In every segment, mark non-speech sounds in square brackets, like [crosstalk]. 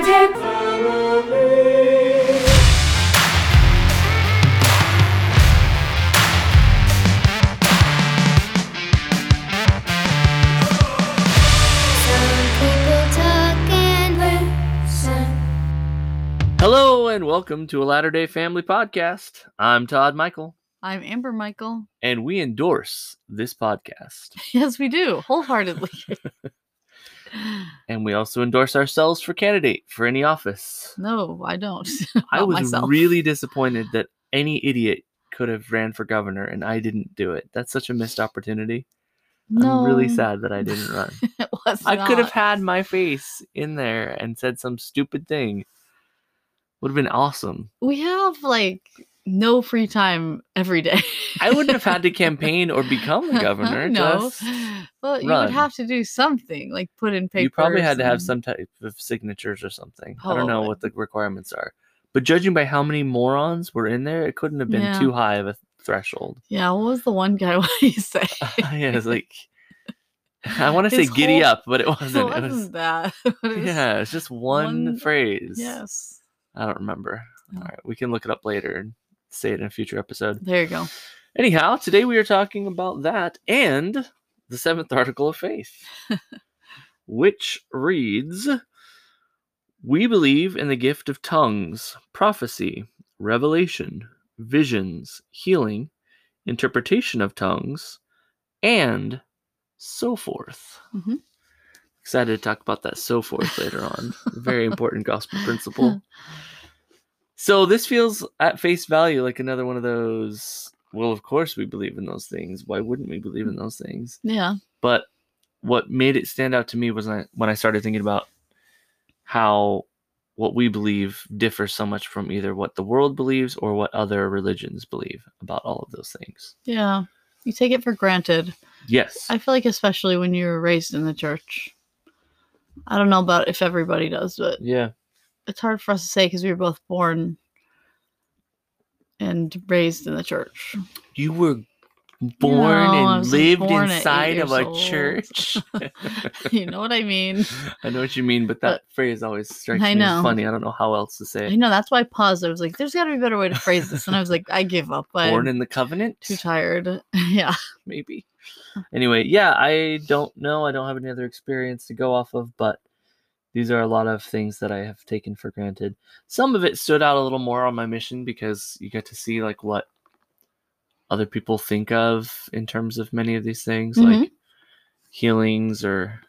Magic Family. Some people talk and Listen. Hello and welcome to a Latter day Family podcast. I'm Todd Michael, I'm Amber Michael. and we endorse this podcast. [laughs] Yes, we do wholeheartedly. [laughs] And we also endorse ourselves for candidate for any office. no, I don't. [laughs] I was myself. really disappointed that any idiot could have ran for governor and I didn't do it. That's such a missed opportunity. I'm really sad that I didn't [laughs] run. It was I could have had my face in there and said some stupid thing. Would have been awesome. We have like no free time every day. I wouldn't have had to [laughs] campaign or become the governor. [laughs] no, well, you run. would have to do something like put in papers. You probably had to have some type of signatures or something. I don't oh, know what the requirements are. But judging by how many morons were in there, it couldn't have been Yeah. too high of a threshold. Yeah, what was the one guy? [laughs] What he say? yeah, it's like I want to say His giddy up, but it it wasn't. It wasn't was that. It was- yeah, it's just one, one- phrase. Yes. I don't remember. Oh. All right, we can look it up later and say it in a future episode. There you go. Anyhow, today we are talking about that and the seventh article of faith, [laughs] which reads We believe in the gift of tongues, prophecy, revelation, visions, healing, interpretation of tongues, and so forth. Mhm. Excited to talk about that so forth later on. [laughs] Very important gospel principle. [laughs] So this feels at face value like another one of those. Well, of course we believe in those things. Why wouldn't we believe in those things? Yeah. But what made it stand out to me was when I, when I started thinking about how what we believe differs so much from either what the world believes or what other religions believe about all of those things. Yeah. You take it for granted. Yes. I feel like especially when you were raised in the church. I don't know about if everybody does, but yeah. It's hard for us to say because we were both born and raised in the church. You were born I and lived born inside of a old. church. [laughs] you know what I mean? [laughs] I know what you mean, but that phrase always strikes I me as funny. I don't know how else to say I it. know that's why I paused. I was like, "There's got to be a better way to phrase this," and I was like, "I give up. Born I'm in the covenant? too tired." [laughs] yeah, maybe. Anyway, yeah, I don't know. I don't have any other experience to go off of, but these are a lot of things that I have taken for granted. Some of it stood out a little more on my mission because you get to see like what other people think of in terms of many of these things, like healings or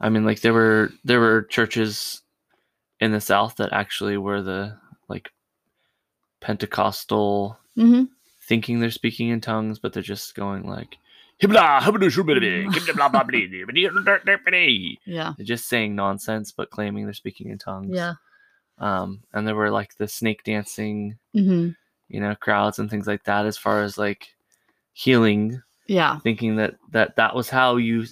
I mean like there were there were churches in the south that actually were the like Pentecostal hmm thinking they're speaking in tongues, but they're just going like Yeah, they're just saying nonsense but claiming they're speaking in tongues. yeah. Um, and there were like the snake dancing, hmm you know, crowds and things like that as far as like healing, Yeah, thinking that that that was how you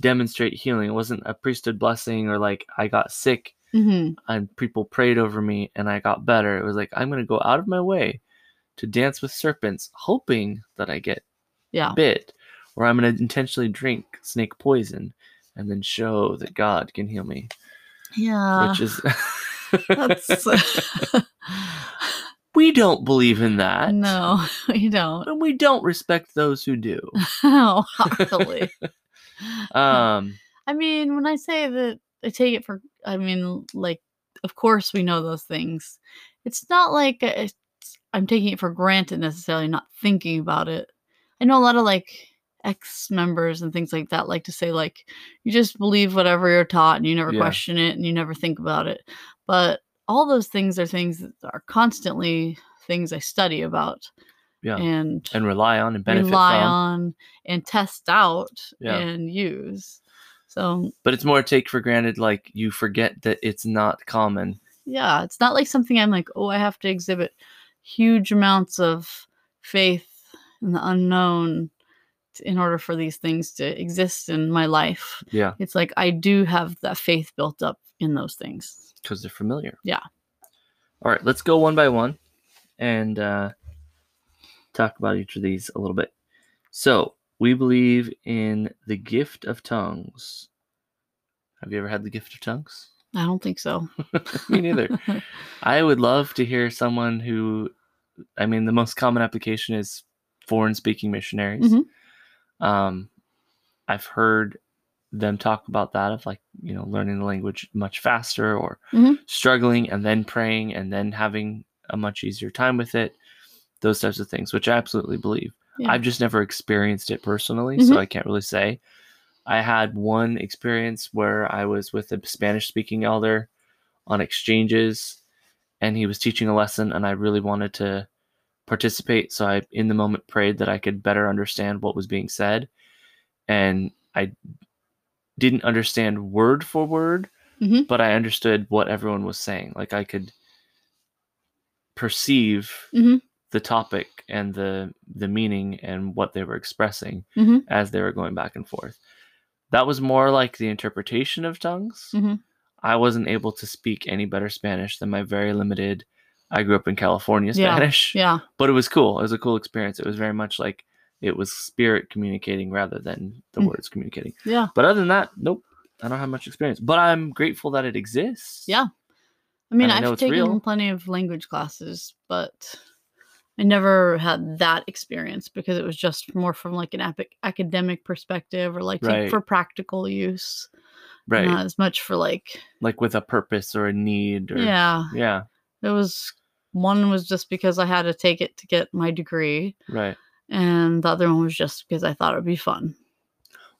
demonstrate healing. It wasn't a priesthood blessing or like I got sick hmm and people prayed over me and I got better. It was like I'm going to go out of my way to dance with serpents hoping that I get yeah. bit, or I'm going to intentionally drink snake poison and then show that God can heal me, Yeah. which is. That's [laughs] [laughs] we don't believe in that. no, [laughs] we don't. And we don't respect those who do. Oh. Um, I mean, when I say that I take it for, I mean, like, of course we know those things. It's not like it's, I'm taking it for granted necessarily, not thinking about it. I know a lot of like ex members and things like that like to say, like, you just believe whatever you're taught and you never Yeah. question it and you never think about it. But all those things are things that are constantly things I study about yeah. and And rely on and benefit rely from. on and test out Yeah. and use. So But it's more take for granted, like you forget that it's not common. yeah, it's not like something I'm like, oh, I have to exhibit huge amounts of faith in the unknown in order for these things to exist in my life. Yeah. It's like I do have that faith built up in those things. because they're familiar. Yeah. All right, let's go one by one and uh, talk about each of these a little bit. So, we believe in the gift of tongues. Have you ever had the gift of tongues? I don't think so. [laughs] Me neither. [laughs] I would love to hear someone who, I mean, the most common application is foreign speaking missionaries. Mhm. Um, I've heard them talk about that of like, you know, learning the language much faster or Mhm. struggling and then praying and then having a much easier time with it. Those types of things, which I absolutely believe. Yeah. I've just never experienced it personally, so Mhm. I can't really say. I had one experience where I was with a Spanish speaking elder on exchanges and he was teaching a lesson and I really wanted to participate, so I in the moment prayed that I could better understand what was being said. And I didn't understand word for word, Mhm. but I understood what everyone was saying. Like I could perceive Mhm. the topic and the the meaning and what they were expressing Mhm. as they were going back and forth. That was more like the interpretation of tongues. Mhm. I wasn't able to speak any better Spanish than my very limited. I grew up in California Spanish, [laughs] Yeah. but it was cool. It was a cool experience. It was very much like it was spirit communicating rather than the Mm. words communicating. Yeah. But other than that, nope. I don't have much experience, but I'm grateful that it exists. Yeah. I mean, And I know I've taken real. plenty of language classes, but I never had that experience because it was just more from like an epic academic perspective or like Right. for practical use, right. not as much for like like with a purpose or a need. Or, yeah. Yeah. It was one was just because I had to take it to get my degree, Right. and the other one was just because I thought it'd be fun.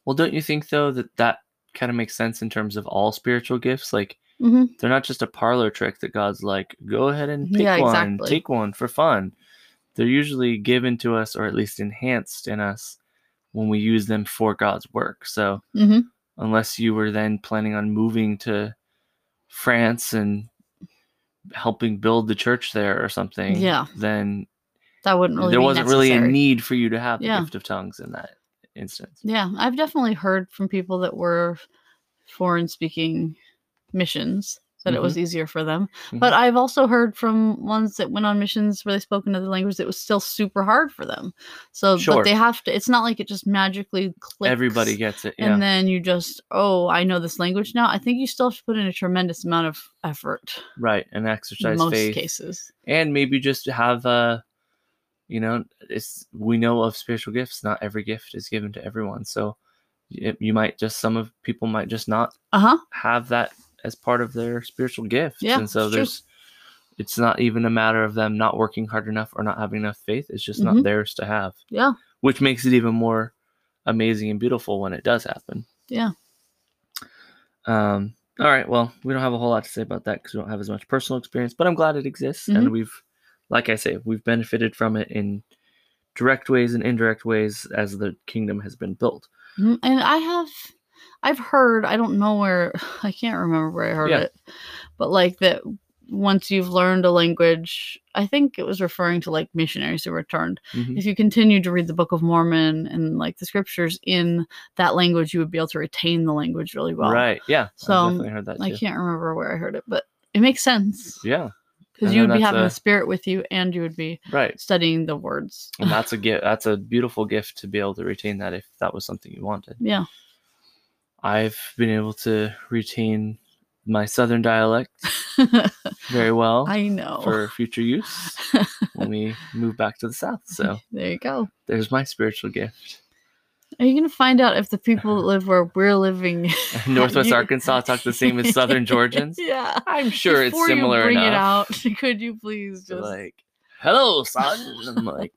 Well, don't you think though that that kind of makes sense in terms of all spiritual gifts? Like hmm they're not just a parlor trick that God's like, go ahead and pick Yeah, one, exactly. take one for fun. They're usually given to us or at least enhanced in us when we use them for God's work. So hmm unless you were then planning on moving to France and helping build the church there or something, Yeah. then That wouldn't really there wasn't really a need for you to have the Yeah. gift of tongues in that instance. Yeah, I've definitely heard from people that were foreign speaking missions that it was Mm-hmm. easier for them. But I've also heard from ones that went on missions where they spoke another language that was still super hard for them. So, Sure. but they have to, it's not like it just magically clicks. Everybody gets it. Yeah. And then you just, oh, I know this language now. I think you still have to put in a tremendous amount of effort right. And in exercise most faith. cases. and maybe just have uh you know it's we know of spiritual gifts not every gift is given to everyone so y- you might just some of people might just not Uh huh. have that as part of their spiritual gifts Yeah, and so it's true. there's it's not even a matter of them not working hard enough or not having enough faith it's just Mhm. not theirs to have Yeah. which makes it even more amazing and beautiful when it does happen Yeah. um all right well we don't have a whole lot to say about that because we don't have as much personal experience but i'm glad it exists Mhm. and we've like i say we've benefited from it in direct ways and indirect ways as the kingdom has been built Mhm, And I have, I've heard, I don't know where, [sighs] I can't remember where I heard Yeah. it, but like that once you've learned a language, I think it was referring to like missionaries who returned. Mhm. If you continue to read the Book of Mormon and like the scriptures in that language, you would be able to retain the language really well. right yeah So, i've definitely heard that I can't remember where I heard it, but it makes sense yeah because you would be having a- the spirit with you and you would be right studying the words. and [laughs] that's a gift that's a beautiful gift to be able to retain that if that was something you wanted Yeah. I've been able to retain my southern dialect [laughs] very well I know. for future use when we [laughs] move back to the south so there you go. there's my spiritual gift Are you gonna find out if the people that [laughs] live where we're living, northwest arkansas talk the same as southern georgians yeah. i'm sure it's Before similar you bring enough it out, could you please just? like hello son i'm like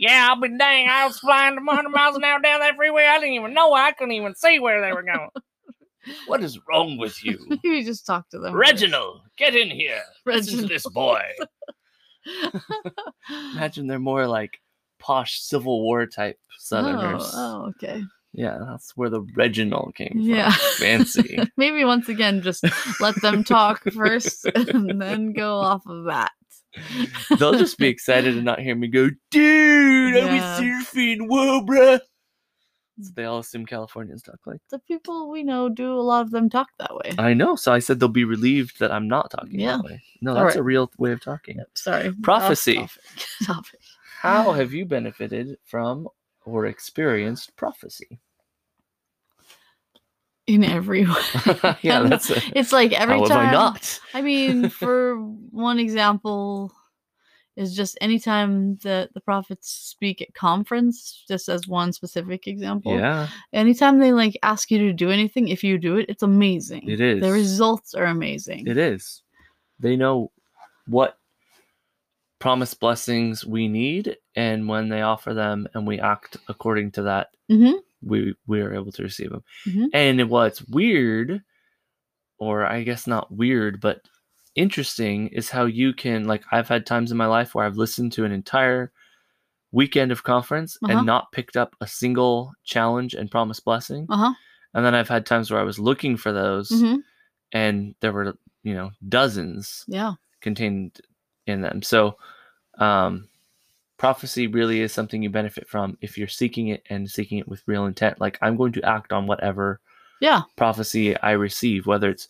yeah i'll be dang i was flying 100 miles an hour down that freeway i didn't even know i couldn't even see where they were going [laughs] what is wrong with you [laughs] you just talk to them. first. reginald get in here listen to this boy [laughs] imagine they're more like posh civil war type southerners Oh, oh, okay. yeah that's where the reginald came from Yeah. fancy Maybe once again, just let them talk first, and then go off of that. [laughs] they'll just be excited and not hear me go, dude, I Yeah. was surfing, whoa, bruh. So mm. they all assume Californians talk like. the people we know do a lot of them talk that way. I know, so I said they'll be relieved that I'm not talking Yeah. that way. No, that's a real way of talking. Yep, sorry. off Prophecy. topic. [laughs] Topic. How have you benefited from or experienced prophecy? In every [laughs] way. [laughs] yeah, And that's a, it's like every how time have I not? I mean, for one example, is just anytime that the prophets speak at conference, just as one specific example. Yeah, Anytime they like ask you to do anything, if you do it, it's amazing. It is. The results are amazing. it is. They know what promised blessings we need, and when they offer them, and we act according to that, hmm we we are able to receive them. Mhm. And what's weird, or I guess not weird, but interesting, is how you can like I've had times in my life where I've listened to an entire weekend of conference Uh-huh. and not picked up a single challenge and promised blessing. Uh huh. And then I've had times where I was looking for those hmm and there were, you know, dozens Yeah. contained in them. So, um, prophecy really is something you benefit from if you're seeking it and seeking it with real intent. Like, I'm going to act on whatever Yeah. prophecy I receive, whether it's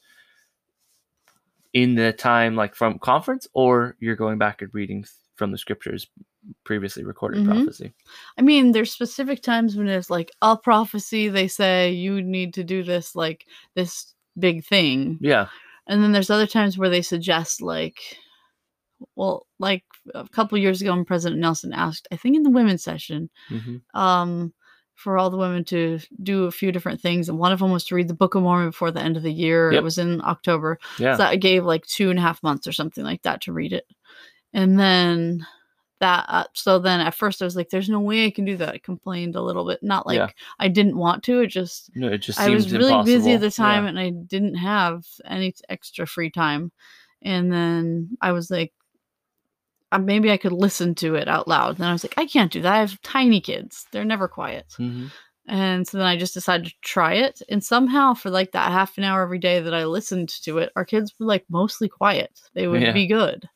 in the time like from conference or you're going back and reading from the scriptures previously recorded Mhm. prophecy. I mean, there's specific times when it's like a prophecy. They say you need to do this, like this big thing, Yeah. and then there's other times where they suggest like well like a couple years ago when president nelson asked i think in the women's session hmm um for all the women to do a few different things and one of them was to read the book of mormon before the end of the year Yep. it was in october Yeah. so that gave like two and a half months or something like that to read it and then that uh, so then at first i was like there's no way i can do that i complained a little bit not like Yeah. i didn't want to it just no, it just I was really busy at the time Yeah. and I didn't have any extra free time. And then I was like, maybe I could listen to it out loud. Then I was like, I can't do that. I have tiny kids, they're never quiet. Mhm. And so then I just decided to try it. And somehow, for like that half an hour every day that I listened to it, our kids were like mostly quiet. They would Yeah. be good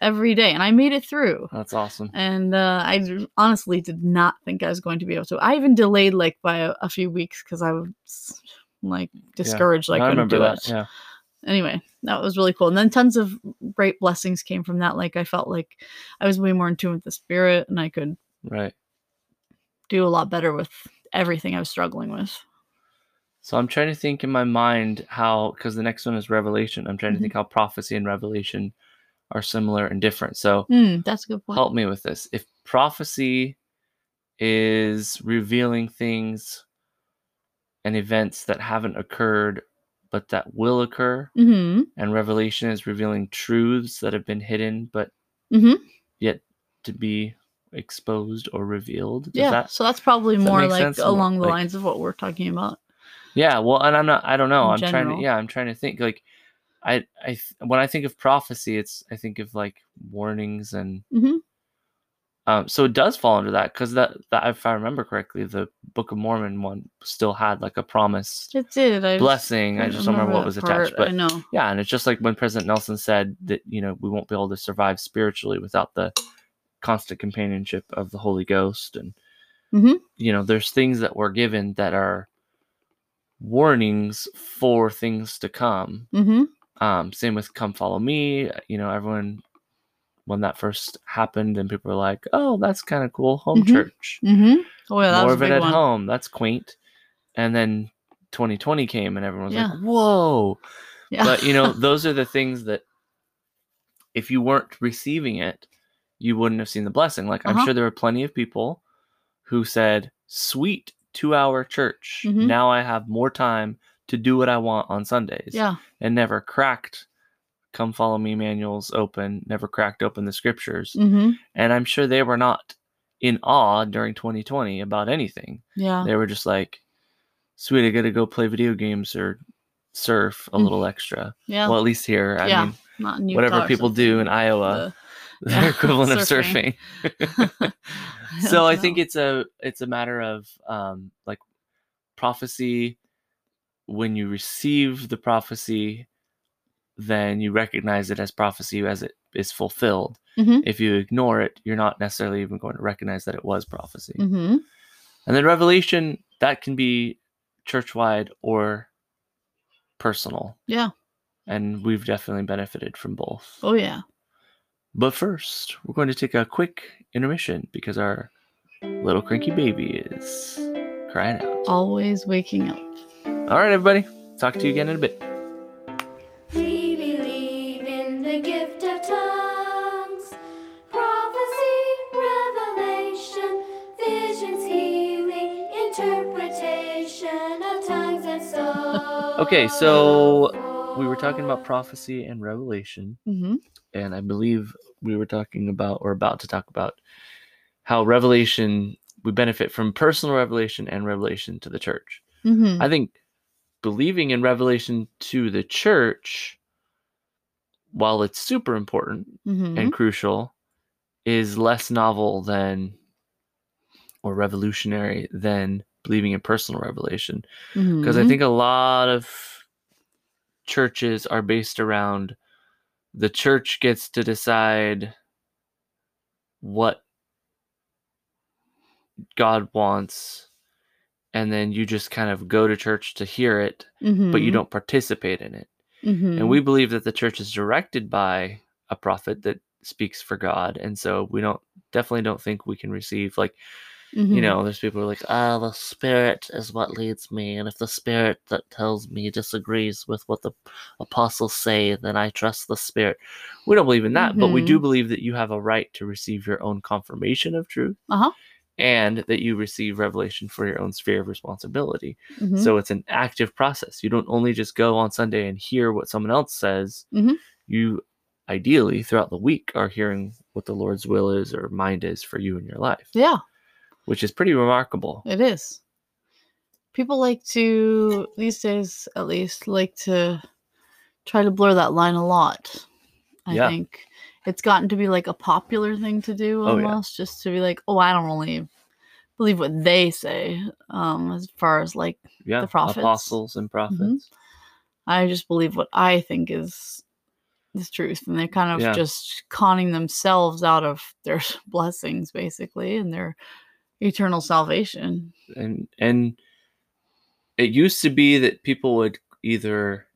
every day. And I made it through. That's awesome. And uh, I honestly did not think I was going to be able to. I even delayed like by a, a few weeks because I was like discouraged. I I couldn't remember do that. it. Yeah. Anyway, that was really cool. And then tons of great blessings came from that. Like I felt like I was way more in tune with the spirit, and I could Right. do a lot better with everything I was struggling with. So I'm trying to think in my mind how, because the next one is Revelation. I'm trying to Mhm. think how prophecy and Revelation are similar and different. So Hmm, that's a good point. help me with this. If prophecy is revealing things and events that haven't occurred but that will occur, Mm-hmm. and Revelation is revealing truths that have been hidden but Mm-hmm. yet to be exposed or revealed. Does Yeah. that so that's probably does that more like sense? More along the like- lines of what we're talking about. Yeah, well, and I'm not. I don't know. In I'm trying to. Yeah, I'm trying to think. Like, I, I, th- when I think of prophecy, it's I think of like warnings and. Mhm. Um, so it does fall under that because that, that if I remember correctly, the Book of Mormon one still had like a promise. It did. I just blessing. I just don't remember what was part. attached, but I know. yeah, and it's just like when President Nelson said that you know we won't be able to survive spiritually without the constant companionship of the Holy Ghost, and Mhm. you know there's things that we're given that are warnings for things to come. Mm-hmm. Um, same with "Come Follow Me." You know, everyone when that first happened, and people were like, "Oh, that's kind of cool, home Mhm. church, Mm-hmm. Oh yeah, more of a it at one. home. That's quaint." And then 2020 came, and everyone was Yeah. like, "Whoa!" Yeah. but you know those are the [laughs] things that if you weren't receiving it you wouldn't have seen the blessing like i'm Uh-huh. sure there were plenty of people who said sweet two hour church Mhm. now i have more time to do what i want on sundays yeah. and never cracked come follow me manuals open never cracked open the scriptures Mm-hmm. and i'm sure they were not in awe during 2020 about anything Yeah. they were just like sweet i gotta go play video games or surf a Mm. little extra Yeah. well, at least here, I Yeah, mean, Not in whatever people do in. Iowa, The- their yeah, equivalent of surfing. surfing. [laughs] so I think it's a it's a matter of um, like prophecy. When you receive the prophecy, then you recognize it as prophecy as it is fulfilled. Mhm. If you ignore it, you're not necessarily even going to recognize that it was prophecy. Mhm. And then revelation that can be church-wide or personal. Yeah. And we've definitely benefited from both. Oh yeah. But first, we're going to take a quick intermission because our little cranky baby is crying out. Always waking up. All right, everybody. Talk to you again in a bit. Okay, so we were talking about prophecy and revelation, Mm-hmm. and I believe we were talking about or about to talk about how revelation we benefit from personal revelation and revelation to the church. Mm-hmm. I think believing in revelation to the church, while it's super important mm-hmm. and crucial, is less novel than or revolutionary than believing in personal revelation. Because I Mhm. think a lot of churches are based around the church gets to decide what God wants, and then you just kind of go to church to hear it, but you Mhm. don't participate in it. Mhm. And we believe that the church is directed by a prophet that speaks for God. And so we don't definitely don't think we can receive like you Mhm. know, there's people who are like, ah, the spirit is what leads me, and if the spirit that tells me disagrees with what the apostles say, then I trust the spirit. We don't believe in that, but we do Mhm. believe that you have a right to receive your own confirmation of truth Uh-huh. and that you receive revelation for your own sphere of responsibility. Mhm. So it's an active process. You don't only just go on Sunday and hear what someone else says. Mhm. You ideally throughout the week are hearing what the Lord's will is or mind is for you in your life, yeah, which is pretty remarkable. it is. People like to these days, at least, like to try to blur that line a lot. I Yeah. think it's gotten to be like a popular thing to do Oh, yeah. almost, just to be like, oh, I don't really believe what they say. Um, as far as like yeah, prophets. apostles and prophets. I just believe what I think is the truth, and they're kind of Yeah. just conning themselves out of their [laughs] blessings, basically, and their eternal salvation. And and it used to be that people would either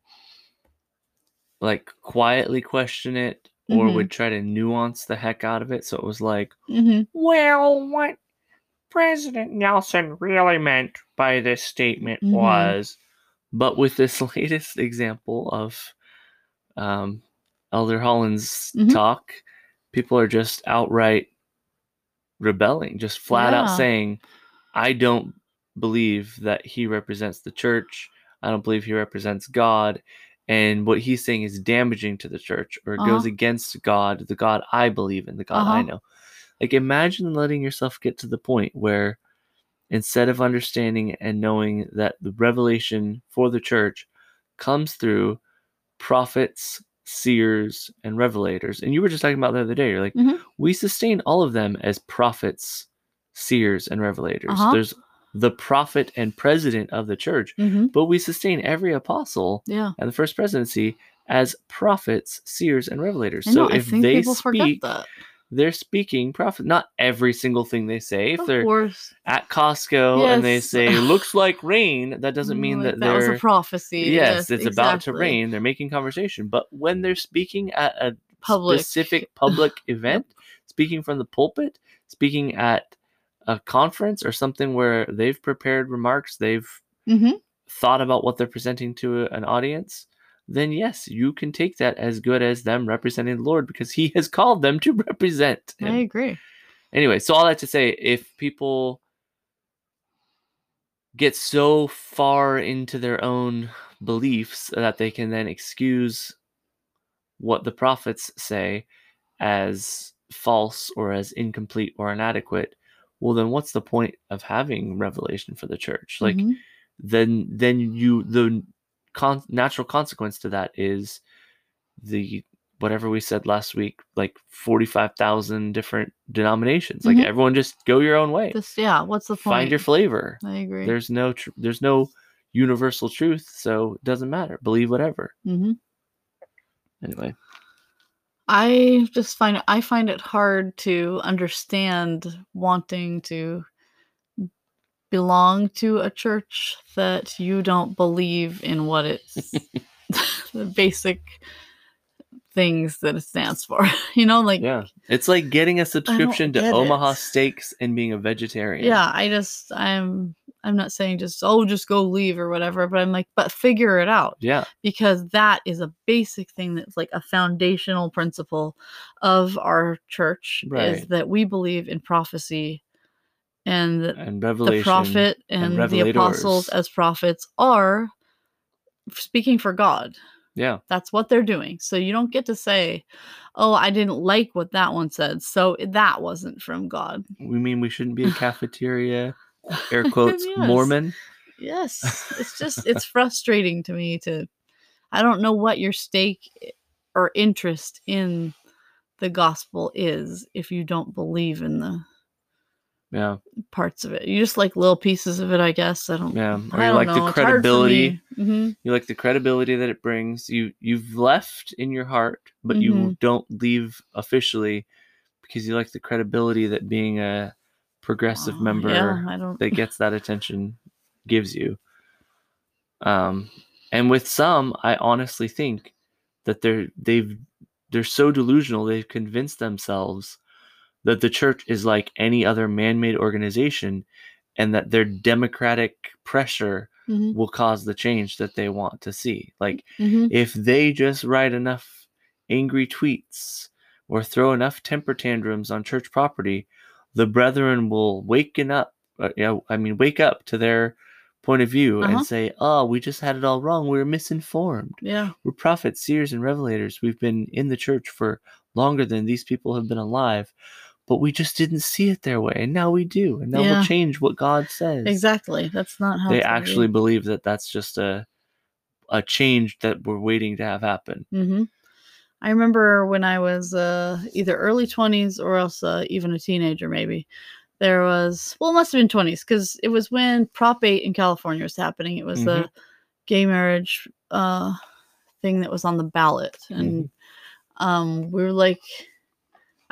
like quietly question it or Mhm. would try to nuance the heck out of it. So it was like, Mm-hmm. well, what President Nelson really meant by this statement Mhm. was. But with this [laughs] latest example of um, Elder Holland's Mhm. talk, people are just outright rebelling, just flat out saying, I don't believe that he represents the church. I don't believe he represents God. And what he's saying is damaging to the church or goes Uh-huh. against God, the God I believe in, the God I Uh-huh. know. Like, imagine letting yourself get to the point where instead of understanding and knowing that the revelation for the church comes through prophets, seers, and revelators. And you were just talking about the other day, you're like, Mhm. we sustain all of them as prophets, seers, and revelators. Uh-huh. There's the prophet and president of the church, Mm-hmm. but we sustain every apostle Yeah. and the first presidency as prophets, seers, and revelators. Know. so if they speak, that. They're speaking prophet. Not every single thing they say. If Of they're course. at Costco and they Yes. say looks like rain, that doesn't mean Like, that that was a prophecy. yes, it's about to rain. They're making conversation, but when they're speaking at a Public. specific [laughs] public event, speaking from the pulpit, speaking at a conference or something where they've prepared remarks, they've Mm-hmm. thought about what they're presenting to an audience, then yes, you can take that as good as them representing the Lord because He [laughs] has called them to represent Him. I agree. Anyway, so all that to say, if people get so far into their own beliefs that they can then excuse what the prophets say as false or as incomplete or inadequate, well then what's the point of having revelation for the church? Like Mhm. then then you the con- natural consequence to that is the whatever we said last week like 45,000 different denominations like Mhm. everyone just go your own way Just yeah. What's the point? find your flavor I agree. there's no tr- there's no universal truth so it doesn't matter believe whatever hmm anyway I just find I find it hard to understand wanting to belong to a church that you don't believe in what it's [laughs] [laughs] the basic things that it stands for. [laughs] You know, like yeah it's like getting a subscription to omaha it. steaks and being a vegetarian yeah, I just I'm I'm not saying just oh just go leave or whatever, but I'm like but figure it out Yeah. because that is a basic thing that's like a foundational principle of our church is that we believe in prophecy and And the prophet and, the apostles as prophets are speaking for God. Yeah. That's what they're doing. So you don't get to say, "Oh, I didn't like what that one said, so that wasn't from God." We mean we shouldn't be a [laughs] cafeteria, air quotes, [laughs] Yes. Mormon. Yes, it's just [laughs] it's frustrating to me to I don't know what your stake or interest in the gospel is if you don't believe in the Yeah. parts of it. You just like little pieces of it, I guess. I don't Yeah. Or I you like know. the It's hard for credibility. me. Mhm. You like the credibility that it brings. You you've left in your heart, but you Mhm. don't leave officially because you like the credibility that being a progressive member Yeah, that gets that attention gives you. Um, and with some, I honestly think that they're they've they're so delusional they've convinced themselves that the church is like any other man-made organization, and that their democratic pressure Mhm, will cause the change that they want to see. Like mhm. if they just write enough angry tweets or throw enough temper tantrums on church property, the brethren will waken up. Uh, yeah, I mean, wake up to their point of view Uh-huh. and say, "Oh, we just had it all wrong. We were misinformed. Yeah. We're prophets, seers, and revelators. We've been in the church for longer than these people have been alive." But we just didn't see it their way, and now we do, and now Yeah. we'll change what God says Exactly. That's not how they gonna be. actually believe that that's just a a change that we're waiting to have happen. hmm I remember when I was uh, either early 20s or else uh, even a teenager, maybe. There was, well, it must have been 20s because it was when Prop 8 in California was happening. It was the gay marriage uh, thing that was on the ballot. And um, we were like,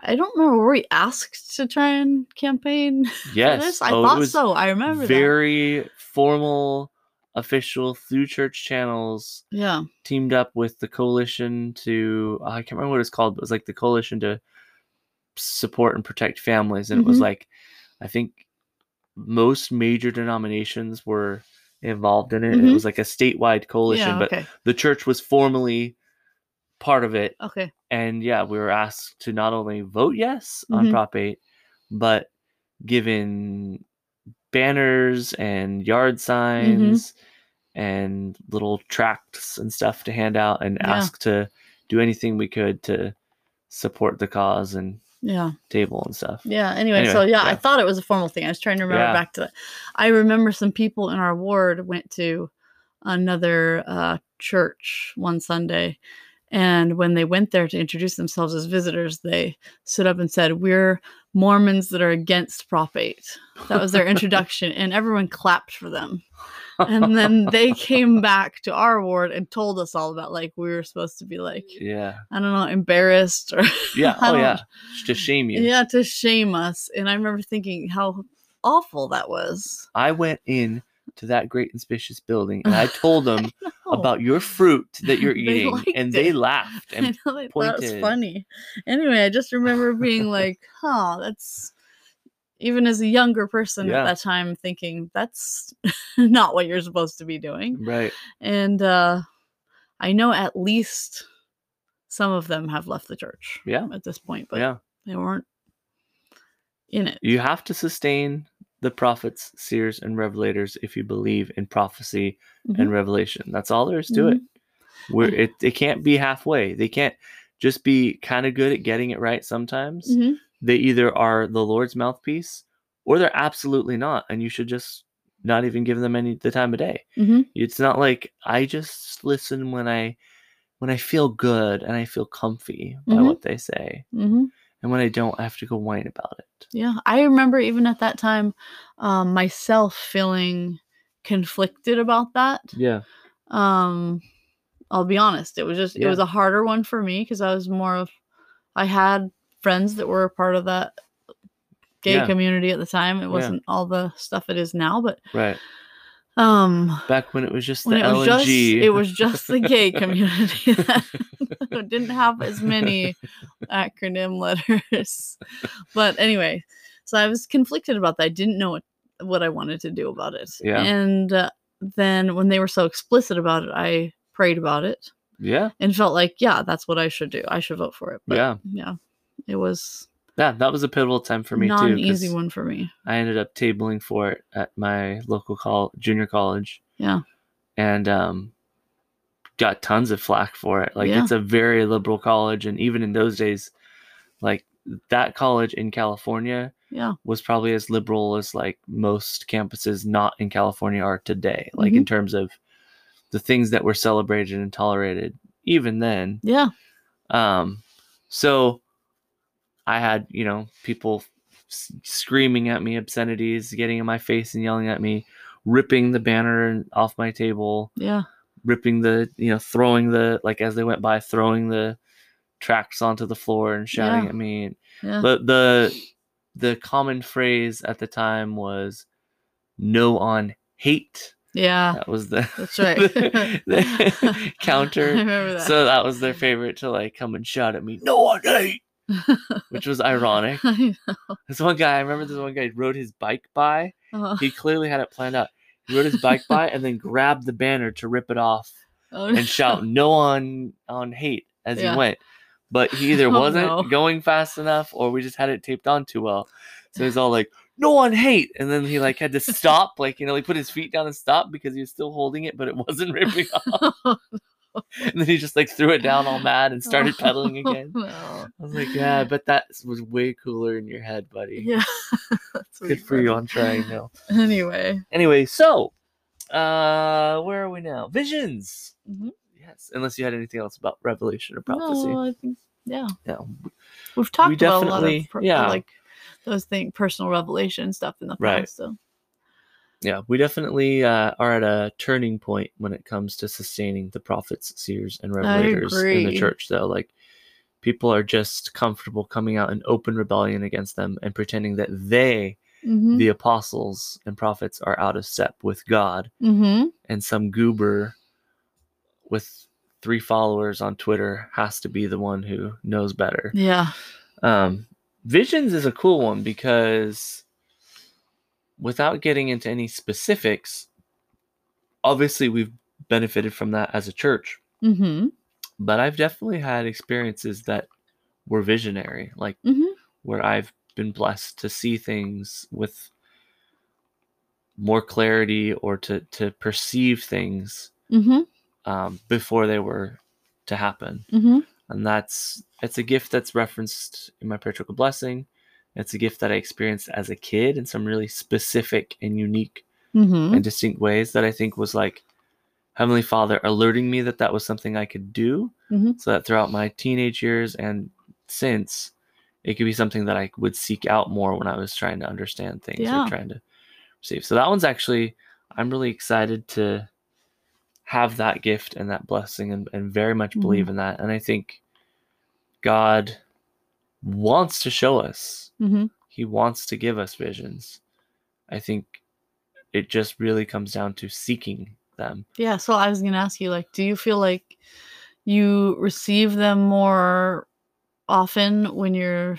I don't remember, were we asked to try and campaign [laughs] Yes? I oh, thought so. I remember that. very formal, official through church channels. Yeah. Teamed up with the coalition to I can't remember what it's called, but it was like the coalition to support and protect families, and it was Mhm. like I think most major denominations were involved in it. It Mhm. was like a statewide coalition, Yeah. but the church was formally part of it Okay. and yeah, we were asked to not only vote yes on Mhm. Prop 8, but given banners and yard Mm-hmm. signs and little tracts and stuff to hand out and Yeah. ask to do anything we could to support the cause and Yeah. table and stuff. Yeah. Anyway, Anyway, so yeah, I thought it was a formal thing. I was trying to remember Yeah. back to that. I remember some people in our ward went to another uh, church one Sunday. And when they went there to introduce themselves as visitors, they stood up and said, We're Mormons that are against Prop 8. That was their introduction. and everyone clapped for them. And then they came [laughs] back to our ward and told us all about like we were supposed to be like, yeah. I don't know, embarrassed or [laughs] Yeah. Oh yeah. To shame you. yeah, to shame us. And I remember thinking how awful that was. I went in to that great and spacious building and I [laughs] told them Oh, about your fruit that you're [laughs] eating liked and they it. laughed I and know they thought it was funny. Anyway, I just remember being [laughs] like, huh, that's even as a younger person Yeah. at that time thinking that's not what you're supposed to be doing. right. And uh I know at least some of them have left the church Yeah. at this point, but yeah. they weren't in it. You have to sustain the prophets, seers, and revelators if you believe in prophecy Mhm. and revelation. That's all there is to it. Where it, it can't be halfway. They can't just be kind of good at getting it right sometimes. Mhm. They either are the Lord's mouthpiece or they're absolutely not. And you should just not even give them any the time of day. Mhm. It's not like I just listen when I when I feel good and I feel comfy by Mhm. what they say. And when I don't, I have to go whine about it. Yeah, I remember even at that time, um, myself feeling conflicted about that. Yeah. Um, I'll be honest, it was just it was a harder one for me because I was more of I had friends that were a part of that gay Yeah. community at the time. It wasn't all the stuff it is now, but Right. Um, Back when it was just the it was just it was just the gay [laughs] community [laughs] that didn't have as many acronym letters. But anyway, so I was conflicted about that. I didn't know what what I wanted to do about it. Yeah. And uh, then when they were so explicit about it, I prayed about it Yeah. and felt like, yeah, that's what I should do. I should vote for it. But, Yeah. Yeah. It was Yeah. That was a pivotal time for me too. not too. an 'cause easy one for me. I ended up tabling for it at my local col- junior college. Yeah. And um got tons of flack for it. Like Yeah. it's a very liberal college and even in those days like that college in California Yeah. was probably as liberal as like most campuses not in California are today. Like Mm-hmm. in terms of the things that were celebrated and tolerated even then. Yeah. Um, so I had, you know, people s- screaming at me obscenities, getting in my face and yelling at me, ripping the banner off my table, Yeah. ripping the, you know, throwing the, like as they went by, throwing the tracks onto the floor and shouting Yeah. at me. Yeah. But the, the common phrase at the time was no on hate. Yeah. That was the, That's right. [laughs] the- the [laughs] counter that. so that was their favorite to like come and shout at me, no one hate, which was ironic. [laughs] This one guy, I remember this one guy rode his bike by. Uh, He clearly had it planned out. He rode his bike by and then [laughs] grabbed the banner to rip it off oh, and shout no on on hate as Yeah. he went. But he either [laughs] Oh, wasn't no. going fast enough or we just had it taped on too well. So he's all like, no one hate. And then he like had to stop, like, you know, he put his feet down and stop because he was still holding it, but it wasn't ripping off. [laughs] And then he just like threw it down all mad and started [laughs] pedaling again. I was like, yeah, but that was way cooler in your head, buddy. Yeah. [laughs] Good for you on trying now. Anyway. Anyway, so uh where are we now? Visions. Mhm. Yes, unless you had anything else about revelation or prophecy. No, I think yeah. No. We've talked about a lot of pro- yeah. like those things, personal revelation stuff in the Right. past. So Yeah, we definitely uh, are at a turning point when it comes to sustaining the prophets, seers, and revelators in the church. Though, like people are just comfortable coming out in open rebellion against them and pretending that they, mm-hmm. the apostles and prophets, are out of step with God. Mm-hmm. and some goober with three followers on Twitter has to be the one who knows better. Yeah. Um, Visions is a cool one because without getting into any specifics, obviously we've benefited from that as a church, Mm-hmm. but I've definitely had experiences that were visionary, like Mhm. where I've been blessed to see things with more clarity or to to perceive things Mm-hmm. um, before they were to happen. Mm-hmm. And that's it's a gift that's referenced in my patriarchal blessing. It's a gift that I experienced as a kid in some really specific and unique Mm-hmm. and distinct ways that I think was like Heavenly Father alerting me that that was something I could do, Mhm. so that throughout my teenage years and since, it could be something that I would seek out more when I was trying to understand things Yeah. or trying to receive. So that one's actually I'm really excited to have that gift and that blessing and, and very much Mhm. believe in that. And I think God wants to show us. Mm-hmm. He wants to give us visions. I think it just really comes down to seeking them. Yeah. So I was gonna ask you, like, do you feel like you receive them more often when you're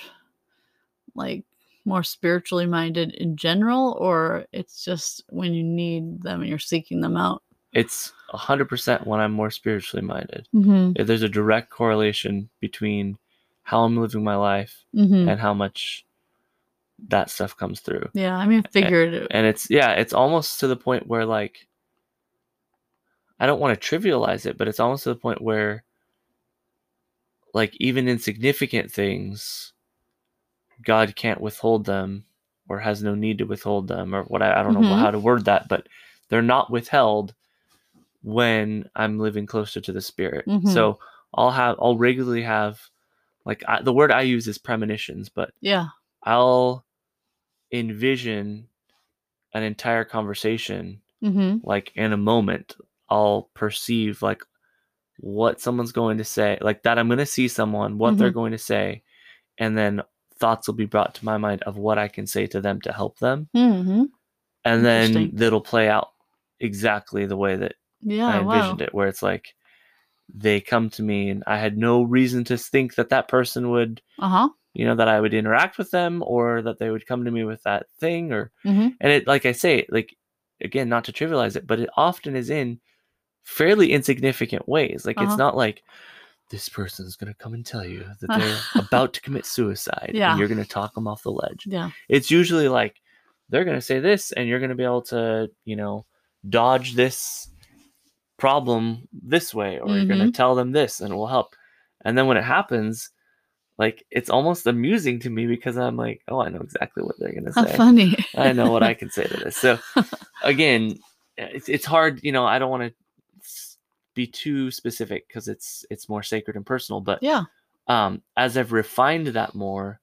like more spiritually minded in general, or it's just when you need them and you're seeking them out? It's 100% when I'm more spiritually minded. Mm-hmm. If There's a direct correlation between how I'm living my life Mm-hmm. and how much that stuff comes through. Yeah. I mean, figured it. And it's, yeah, it's almost to the point where, like, I don't want to trivialize it, but it's almost to the point where, like, even insignificant things, God can't withhold them or has no need to withhold them or what I, I don't know Mhm. how to word that, but they're not withheld when I'm living closer to the Spirit. Mhm. So I'll have, I'll regularly have, like, I, the word I use is premonitions, but Yeah. I'll envision an entire conversation Mm-hmm. like in a moment i'll perceive like what someone's going to say like that i'm going to see someone what they're going to say and then thoughts will be brought to my mind of what i can say to them to help them Mm-hmm. and then that'll play out exactly the way that Yeah. i wow. envisioned it where it's like they come to me and i had no reason to think that that person would Uh huh. you know that i would interact with them or that they would come to me with that thing or Mhm. and it like i say like again not to trivialize it but it often is in fairly insignificant ways like Uh-huh. it's not like this person is going to come and tell you that they're [laughs] about to commit suicide Yeah. and you're going to talk them off the ledge Yeah. it's usually like they're going to say this and you're going to be able to you know dodge this problem this way or you're going to tell them this and it will help and then when it happens like it's almost amusing to me because i'm like oh i know exactly what they're going to say funny. i know what i [laughs] can say to this so again it's, it's hard you know i don't want to be too specific because it's it's more sacred and personal but yeah. um, as I've refined that more,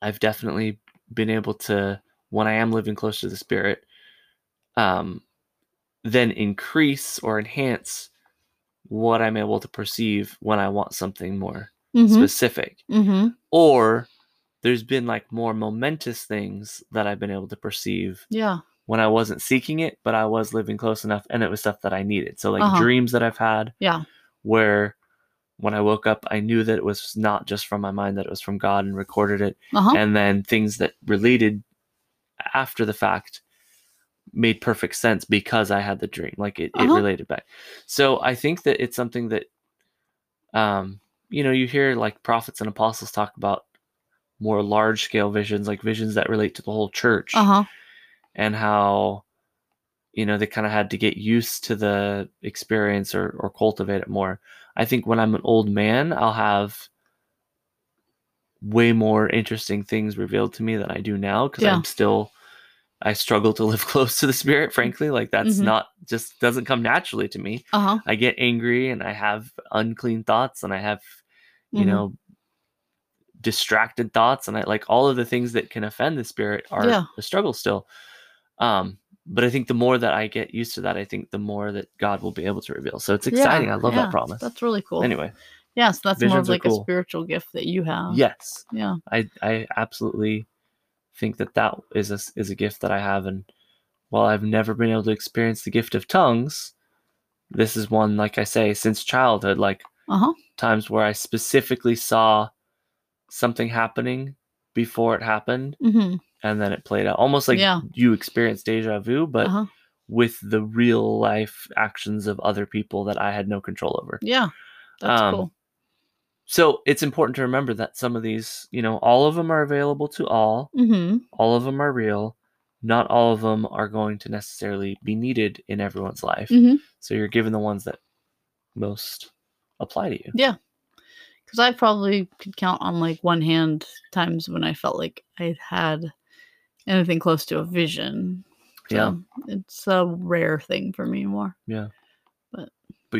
I've definitely been able to, when I am living close to the spirit, um, then increase or enhance what I'm able to perceive when I want something more Mm-hmm. specific. mm-hmm. Or there's been like more momentous things that I've been able to perceive Yeah. when I wasn't seeking it, but I was living close enough and it was stuff that I needed. So, like Uh-huh. dreams that I've had Yeah. where when I woke up, I knew that it was not just from my mind, that it was from God and recorded it. Uh-huh. And then things that related after the fact made perfect sense because I had the dream. Like it, it Uh-huh. related back. So I think that it's something that, um, you know, you hear like prophets and apostles talk about more large scale visions, like visions that relate to the whole church Uh-huh. and how you know they kind of had to get used to the experience or or cultivate it more i think when i'm an old man i'll have way more interesting things revealed to me than i do now because Yeah. i'm still i struggle to live [laughs] close to the spirit frankly like that's Mhm. not just doesn't come naturally to me Uh-huh. i get angry and i have unclean thoughts and i have you Mhm. know distracted thoughts and I like all of the things that can offend the spirit are Yeah. a struggle still. Um, but I think the more that I get used to that, I think the more that God will be able to reveal. So it's exciting. Yeah, I love yeah, that promise. That's really cool. Anyway, Yes, that's more of like a spiritual gift that you have. yes, Yeah. I I absolutely think that that is a is a gift that I have, and while I've never been able to experience the gift of tongues, this is one like I say since childhood, like Uh-huh. times where I specifically saw something happening before it happened Mm-hmm. and then it played out almost like Yeah. you experienced deja vu but Uh-huh. with the real life actions of other people that i had no control over Yeah. That's Um, cool. So it's important to remember that some of these you know all of them are available to all Mm-hmm. all of them are real not all of them are going to necessarily be needed in everyone's life Mhm. so you're given the ones that most apply to you Yeah. Because I probably could count on like one hand times when I felt like I'd had anything close to a vision. Yeah. It's a rare thing for me more. Yeah. But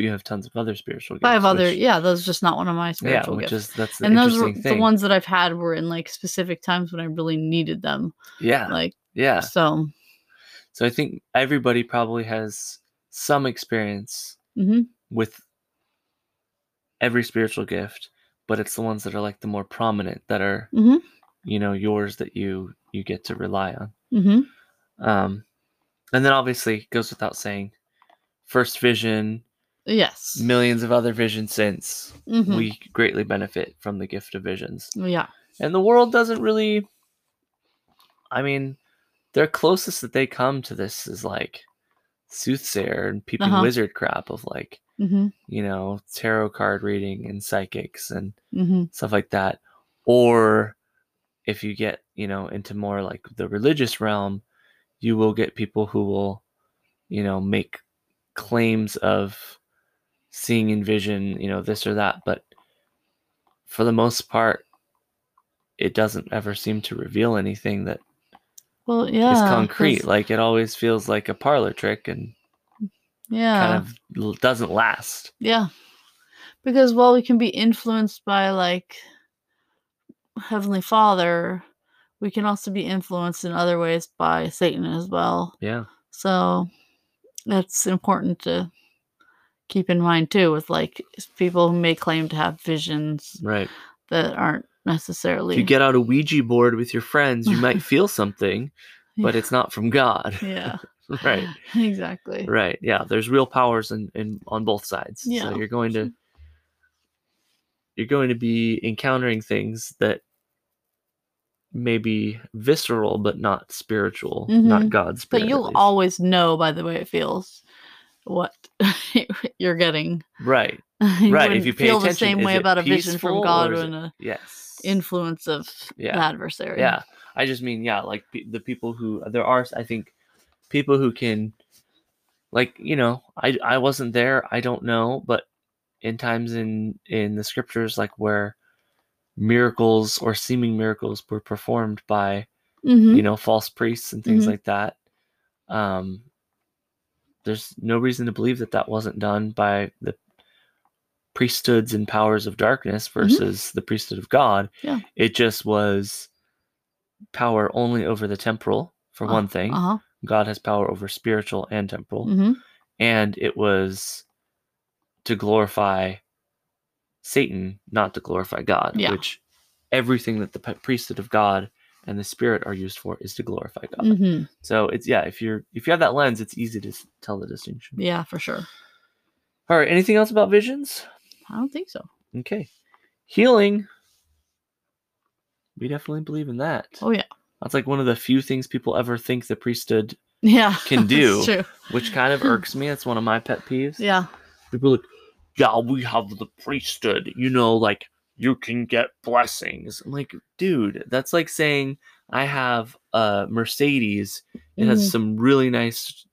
you have tons of other spiritual gifts I have other, which- yeah, those are just not one of my yeah spiritual which gifts. is that's the and those were interesting the ones that I've had were in like specific times when I really needed them. yeah Like yeah so. So I think everybody probably has some experience Mhm. with every spiritual gift, but it's the ones that are like the more prominent that are, Mhm. you know, yours that you you get to rely on. Mm-hmm. Um, and then obviously it goes without saying, first vision, Yes. millions of other visions since Mhm. we greatly benefit from the gift of visions. yeah. And the world doesn't really I mean, their closest that they come to this is like soothsayer and peeping Uh-huh. wizard crap of like, Mm-hmm. you know, tarot card reading and psychics and Mm-hmm. stuff like that. Or if you get, you know, into more like the religious realm, you will get people who will, you know, make claims of seeing in vision, you know, this or that, but for the most part it doesn't ever seem to reveal anything that Well, yeah. is concrete. Like it always feels like a parlor trick and yeah. kind of doesn't last. Yeah. Because while we can be influenced by like Heavenly Father, we can also be influenced in other ways by Satan as well. Yeah. So that's important to keep in mind too with like people who may claim to have visions Right. that aren't necessarily If you get out a Ouija board with your friends, you might [laughs] feel something, but it's not from God. yeah [laughs] right. exactly Right. Yeah. There's real powers in, in on both sides. Yeah. So you're going to you're going to be encountering things that may be visceral but not spiritual, not Mhm. God's But you'll always know by the way it feels what [laughs] you're getting. right, [laughs] you right. If you pay feel the same way about a vision from God and it- a yes, influence of Yeah. the adversary. Yeah, I just mean yeah, like pe- the people who there are. I think people who can, like you know, I I wasn't there. I don't know, but in times in in the scriptures, like where miracles or seeming miracles were performed by hmm you know false priests and things Mhm. like that. Um, there's no reason to believe that that wasn't done by the priesthoods and powers of darkness versus the priesthood of God. Yeah. It just was power only over the temporal, for one thing. Uh huh. God has power over spiritual and temporal. hmm And it was to glorify Satan, not to glorify God, Yeah. which everything that the priesthood of God and the spirit are used for is to glorify God. hmm So it's yeah, if you're if you have that lens, it's easy to tell the distinction. Yeah, for sure. All right, anything else about visions? I don't think so. Okay. Healing. We definitely believe in that. Oh yeah. That's like one of the few things people ever think the priesthood, Yeah. [laughs] Can do. Which kind of irks [laughs] me. It's one of my pet peeves. Yeah. People are like, yeah, we have the priesthood. You know, like you can get blessings. I'm like, dude, that's like saying I have a Mercedes. It has Mhm. some really nice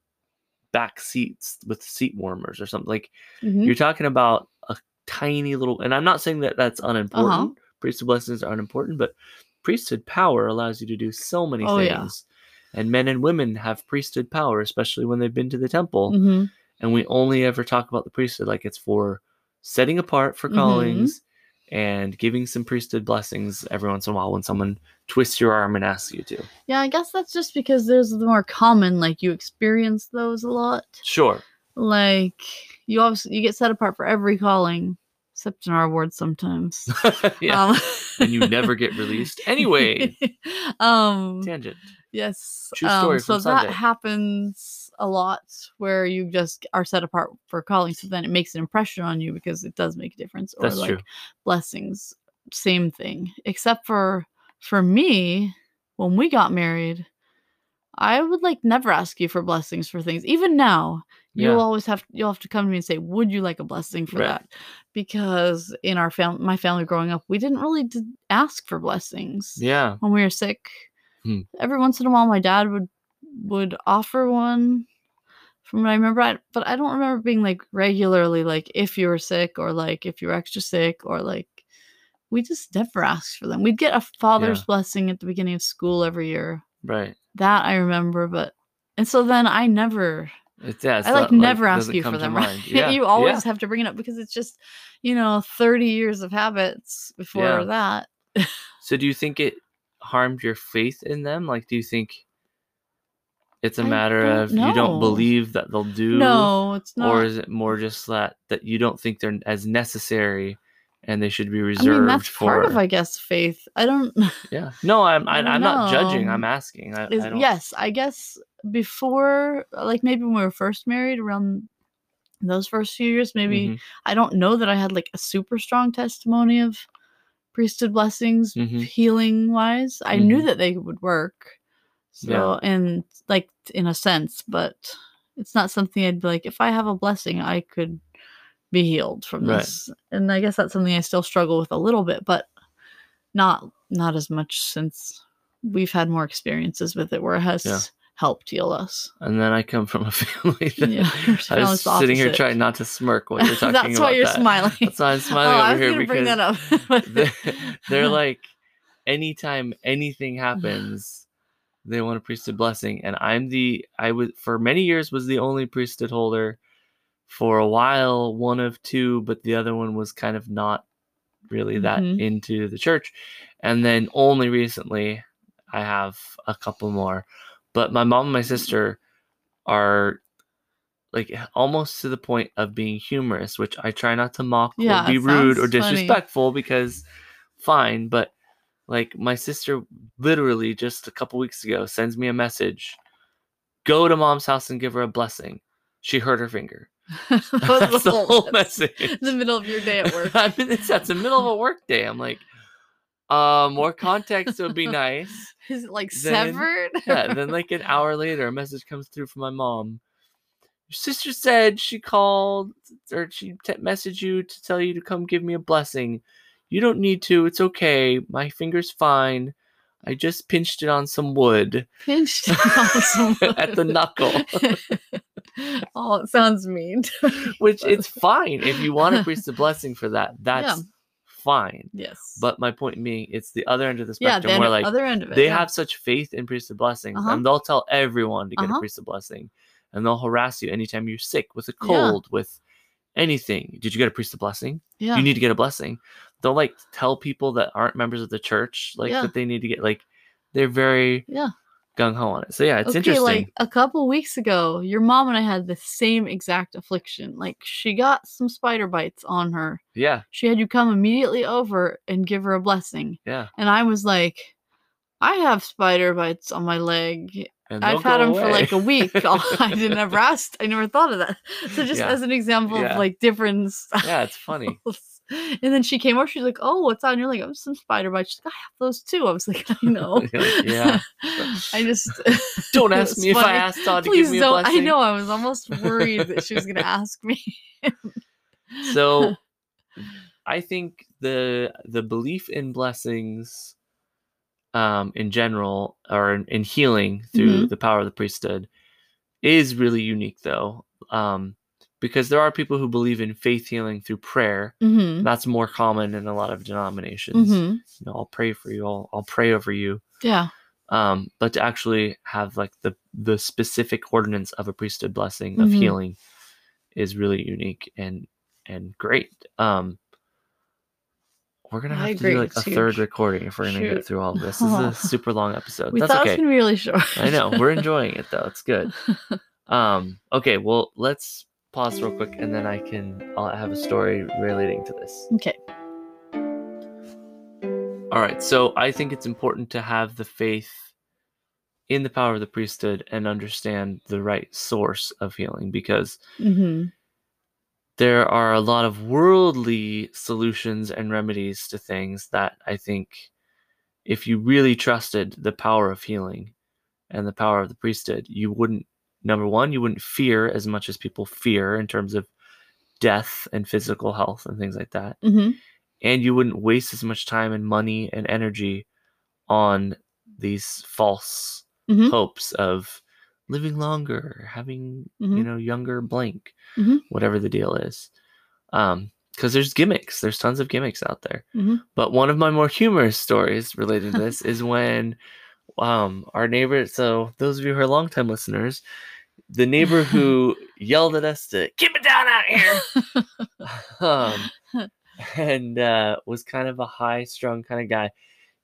back seats with seat warmers or something. Like Mhm. you're talking about a tiny little. And I'm not saying that that's unimportant. Uh-huh. Priesthood blessings are unimportant, but priesthood power allows you to do so many Oh, yeah. things. And men and women have priesthood power, especially when they've been to the temple hmm and we only ever talk about the priesthood like it's for setting apart for Mhm. callings and giving some priesthood blessings every once in a while when someone twists your arm and asks you to. Yeah, I guess that's just because there's the more common, like you experience those a lot. Sure. Like you obviously you get set apart for every calling, except in our ward sometimes. [laughs] yeah. Um, and you never get released. [laughs] Anyway, um tangent. yes. True story um, story so from that Sunday. happens a lot where you just are set apart for calling, so then it makes an impression on you because it does make a difference. Or That's like true. blessings, same thing. Except for for me, when we got married, I would like never ask you for blessings for things. Even now, you'll Yeah. always have you'll have to come to me and say, "Would you like a blessing for Right. that?" Because in our family, my family growing up, we didn't really d- ask for blessings Yeah. when we were sick. Hmm. Every once in a while, my dad would would offer one. From what I remember, I, but I don't remember being like regularly like if you were sick or like if you were extra sick or like we just never asked for them. We'd get a father's Yeah. blessing at the beginning of school every year. Right. That I remember, but and so then I never It's, yeah, it's I like not, never ask you for them. Right? [laughs] Yeah. you always yeah. have to bring it up because it's just, you know, 30 years of habits before that. [laughs] So do you think it harmed your faith in them? Like, do you think it's a I matter of you don't believe that they'll do? No, it's not. or is it more just that that you don't think they're as necessary and they should be reserved? I mean, that's for part of, I guess, faith. I don't. [laughs] yeah no i'm I, I don't i'm not judging i'm asking I, Is, I yes, I guess before, like maybe when we were first married, around those first few years, maybe Mhm, I don't know that I had like a super strong testimony of priesthood blessings, Mhm. healing wise. I knew Mhm. that they would work. So, Yeah. and like in a sense, but it's not something I'd be like, if I have a blessing, I could be healed from Right. this. And I guess that's something I still struggle with a little bit, but not not as much since we've had more experiences with it where it has Yeah. helped heal us. and then i come from a [laughs] family [laughs] that Yeah, i was sitting here trying not to smirk while you're [laughs] talking about. That's why you're that. smiling. that's why i'm oh, smiling oh, I over was here gonna bring because that up. they're, they're like anytime anything [sighs] happens they want a priesthood blessing and i'm the i was for many years was the only priesthood holder for a while one of two but the other one was kind of not really that Mhm. into the church and then only recently i have a couple more but my mom and my sister are like almost to the point of being humorous which i try not to mock Yeah, or be rude or sounds funny. disrespectful because fine but like my sister literally just a couple weeks ago sends me a message go to mom's house and give her a blessing she hurt her finger [laughs] That's the whole message. In [laughs] the middle of your day at work. [laughs] I mean, it's that's the middle of a work day. I'm like, uh, more context would be nice. Is it like Then- severed? Yeah. Then like an hour later, a message comes through from my mom. Your sister said she called or she te- messaged you to tell you to come give me a blessing. You don't need to. It's okay. My finger's fine. I just pinched it on some wood Pinched [laughs] on some at the knuckle. [laughs] oh, it sounds mean. [laughs] Which it's fine if you want to priest a blessing for that. That's fine. yes. But my point being, it's the other end of the yeah, spectrum the where like other end of it. they yeah. have such faith in priesthood blessings Uh-huh. and they'll tell everyone to get a Uh-huh. priesthood blessing and they'll harass you anytime you're sick with a Yeah. cold with anything did you get a priesthood blessing yeah. you need to get a blessing they'll like tell people that aren't members of the church like Yeah. that they need to get like they're very yeah. gung-ho on it so yeah it's okay, interesting like a couple weeks ago, your mom and I had the same exact affliction. Like she got some spider bites on her. yeah She had you come immediately over and give her a blessing. yeah And I was like, I have spider bites on my leg. and I've had them for like a week. [laughs] Oh, I didn't ever ask. I never thought of that. So just Yeah. as an example Yeah. of like different yeah it's funny [laughs] [laughs] And then she came over. She's like, "Oh, what's on?" You're like, "Oh, some spider bites." She's like, "I have those too." I was like, "I [laughs] know." "Yeah." [laughs] I just don't ask me if i asked todd to Please give me a don't. blessing I know. I was almost worried that she was gonna ask me. so i think the the belief in blessings um in general or in, in healing through Mm-hmm. the power of the priesthood is really unique though um because there are people who believe in faith healing through prayer mm-hmm. that's more common in a lot of denominations Mm-hmm. you know i'll pray for you i'll, I'll pray over you Yeah. um but to actually have like the the specific ordinance of a priesthood blessing of Mhm. healing is really unique and and great um we're gonna I have to agree, do like a third recording if we're gonna Shoot. get through all of this. This is a [laughs] super long episode. We That's thought it was gonna be really short. I know we're [laughs] enjoying it though. It's good. [laughs] Um, okay, well let's pause real quick and then I can I'll have a story relating to this. okay. All right, so I think it's important to have the faith in the power of the priesthood and understand the right source of healing because Mm-hmm. there are a lot of worldly solutions and remedies to things that I think if you really trusted the power of healing and the power of the priesthood, you wouldn't number one, you wouldn't fear as much as people fear in terms of death and physical health and things like that. Mm-hmm. And you wouldn't waste as much time and money and energy on these false Mhm. hopes of living longer, having, you Mhm. know, younger blank, Mhm. whatever the deal is. Um, because there's gimmicks, there's tons of gimmicks out there. Mhm. But one of my more humorous stories related to [laughs] this is when um our neighbor so those of you who are longtime listeners, the neighbor who [laughs] yelled at us to keep it down out here. [laughs] um and uh was kind of a high strung kind of guy.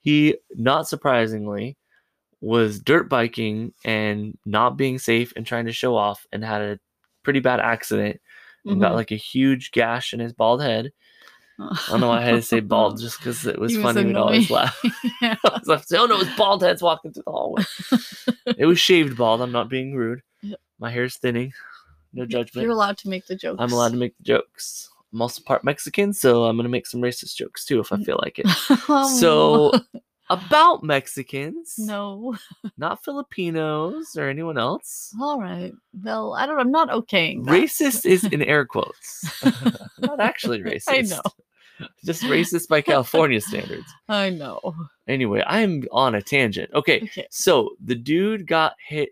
He not surprisingly was dirt biking and not being safe and trying to show off and had a pretty bad accident and got Mhm. like a huge gash in his bald head. [laughs] I don't know why I had to say bald [laughs] just because it was He was funny. We'd always laugh. [laughs] yeah. I was like, oh no, it's bald heads walking through the hallway. it was shaved bald. I'm not being rude. Yep. My hair's thinning. No judgment. You're allowed to make the jokes. I'm allowed to make the jokes. I'm also part Mexican, so I'm gonna make some racist jokes too if I feel like it. Um, So about Mexicans, no. [laughs] not Filipinos or anyone else. All right. Well, I don't. I'm not okaying. that. Racist is in [laughs] air quotes. [laughs] not actually racist. I know. Just racist by California standards. I know. Anyway, I'm on a tangent. Okay, Okay. so the dude got hit,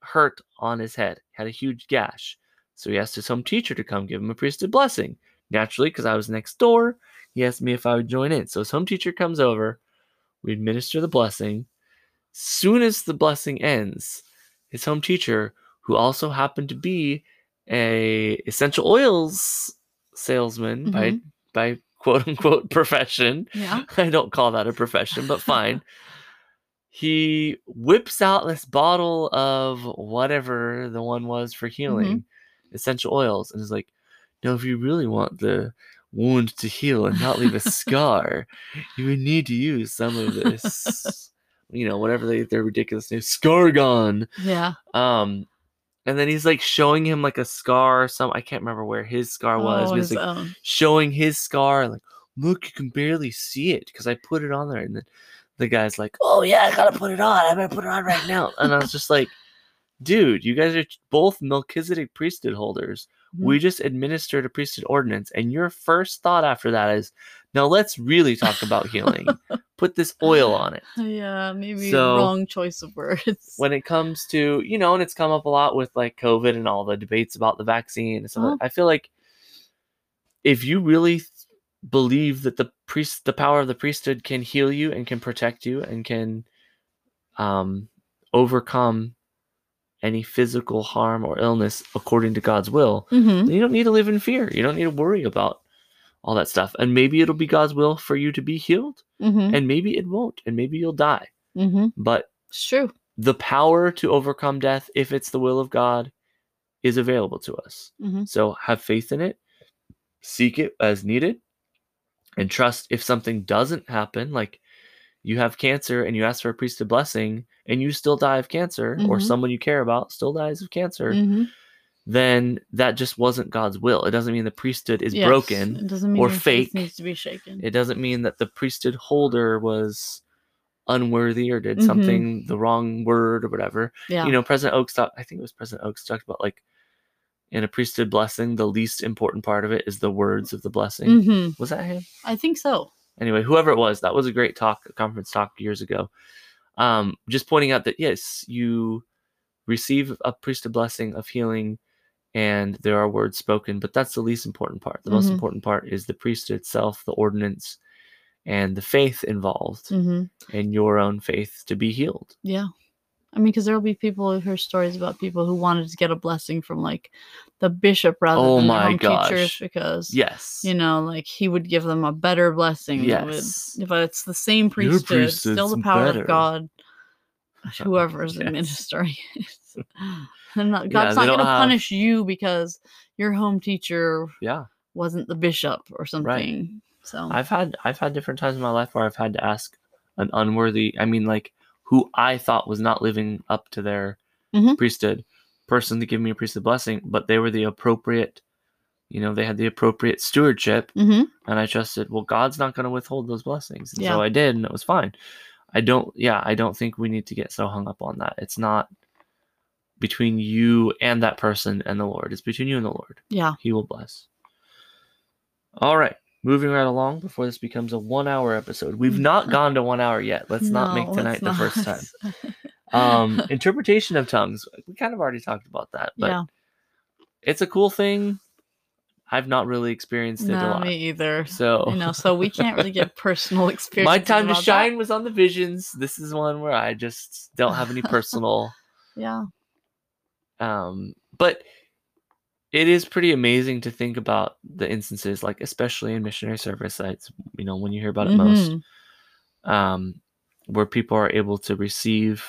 hurt on his head, had a huge gash. So he asked his home teacher to come give him a priesthood blessing. Naturally, because I was next door, he asked me if I would join in. So his home teacher comes over, we administer the blessing. Soon as the blessing ends, his home teacher, who also happened to be a essential oils salesman by mm-hmm. by quote unquote profession, Yeah. [laughs] I don't call that a profession, but fine. he whips out this bottle of whatever the one was for mm-hmm. healing, essential oils, and is like, "No, if you really want the wound to heal and not leave a scar, you would need to use some of this, you know, whatever they, their ridiculous name, Scargon." Yeah. Um, and then he's like showing him like a scar or some I can't remember where his scar was. Oh, he's like own. showing his scar and like, look, you can barely see it because I put it on there. And then the guy's like, Oh yeah, I gotta put it on. I better put it on right now. And I was just like, dude, you guys are both Melchizedek priesthood holders. We just administered a priesthood ordinance, and your first thought after that is, now let's really talk about healing. [laughs] Put this oil on it. Yeah, maybe So- wrong choice of words. when it comes to you know and it's come up a lot with like covid and all the debates about the vaccine and stuff like- Uh-huh. i feel like if you really th- believe that the priest the power of the priesthood can heal you and can protect you and can um overcome any physical harm or illness according to god's will hmm then you don't need to live in fear. You don't need to worry about all that stuff. And maybe it'll be god's will for you to be healed hmm and maybe it won't and maybe you'll die. Hmm but It's true. the power to overcome death, if it's the will of God, is available to us. hmm So have faith in it, seek it as needed, and trust if something doesn't happen, like you have cancer and you ask for a priesthood blessing and you still die of cancer, or Mhm. someone you care about still dies of cancer, hmm then that just wasn't God's will. It doesn't mean the priesthood is broken. It doesn't mean or fake. needs to be shaken. It doesn't mean that the priesthood holder was unworthy or did Mhm. something the wrong word or whatever. yeah. you know president oaks talked i think it was president oaks talked about like in a priesthood blessing the least important part of it is the words of the blessing hmm was that him I think so. Anyway whoever it was that was a great talk a conference talk years ago um just pointing out that yes you receive a priesthood blessing of healing and there are words spoken but that's the least important part the most Mhm. important part is the priesthood itself the ordinance and the faith involved hmm and your own faith to be healed Yeah. I mean, because there'll be people who hear stories about people who wanted to get a blessing from like the bishop rather Oh than their my home teachers because yes you know, like he would give them a better blessing. that would- Yes. but it's the same Your priesthood, still the power better. of God. Whoever is [laughs] Yes. administering it. [laughs] And not, Yeah, God's not going to have- punish you because your home teacher yeah wasn't the bishop or something. So I've had I've had different times in my life where I've had to ask an unworthy, I mean like who I thought was not living up to their Mhm. priesthood person to give me a priesthood blessing, but they were the appropriate, you know, they had the appropriate stewardship, hmm and I trusted. Well, God's not going to withhold those blessings, and Yeah. so I did, and it was fine. I don't, yeah, I don't think we need to get so hung up on that. It's not between you and that person and the Lord. It's between you and the Lord. yeah. He will bless. All right, moving right along before this becomes a one-hour episode. We've not [laughs] gone to one hour yet. Let's not make tonight the first time. [laughs] Um, interpretation of tongues. We kind of already talked about that, but yeah. it's a cool thing. I've not really experienced it a lot. me either. So You know, so we [laughs] can't really get personal experience. my time to shine was on the visions. This is one where I just don't have any personal Yeah. um but it is pretty amazing to think about the instances like especially in missionary service sites you know when you hear about it most Mhm. um where people are able to receive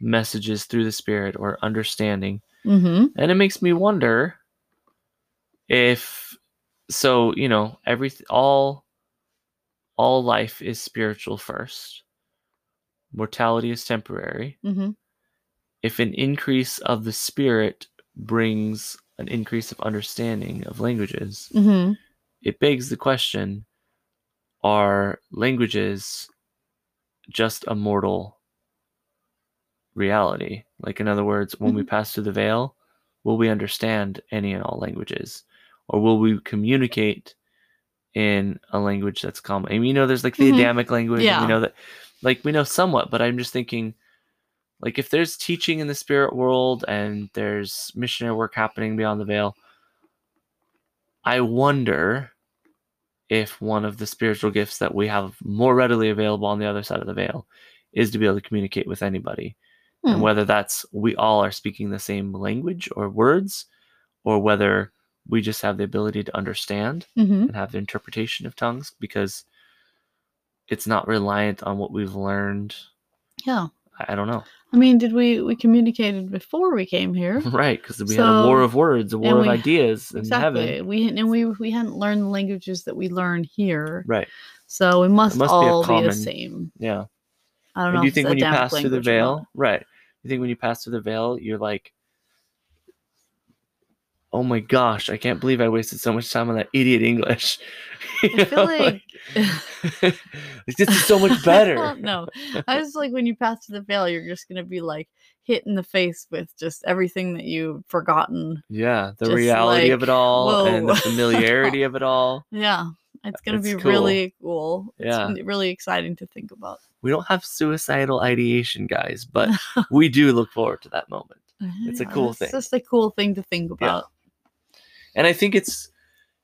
messages through the spirit or understanding Mhm. and it makes me wonder if so you know every all all life is spiritual first mortality is temporary Mhm. if an increase of the spirit brings an increase of understanding of languages, Mhm. it begs the question are languages just a mortal reality? Like, in other words, when we pass through the veil, will we understand any and all languages? Or will we communicate in a language that's common? I mean, you know, there's like the Mhm. Adamic language, and Yeah. we know that, like, we know somewhat, but I'm just thinking, like if there's teaching in the spirit world and there's missionary work happening beyond the veil i wonder if one of the spiritual gifts that we have more readily available on the other side of the veil is to be able to communicate with anybody and Hmm. whether that's we all are speaking the same language or words or whether we just have the ability to understand Mhm. and have the interpretation of tongues because it's not reliant on what we've learned Yeah. i I don't know I mean, did we we communicated before we came here? [laughs] Right, because we had a war of words, a war and of we- ideas in Exactly. heaven. We and we we hadn't learned the languages that we learn here, Right. so we must, must be all be, common- the same. Yeah. I don't And know. do you think when you pass through the language or not. veil, right? You think when you pass through the veil, you're like oh my gosh, I can't believe I wasted so much time on that idiot English. [laughs] You I feel know, like like, [laughs] this is so much better. [laughs] no, I was like when you pass to the veil, you're just gonna be like hit in the face with just everything that you've forgotten. Yeah, the Just reality of it all and the familiarity of it all. Yeah, it's gonna It's be cool. really cool. Yeah. n- really exciting to think about. We don't have suicidal ideation, guys, but we do look forward to that moment. It's a cool it's thing. It's just a cool thing to think about. And I think it's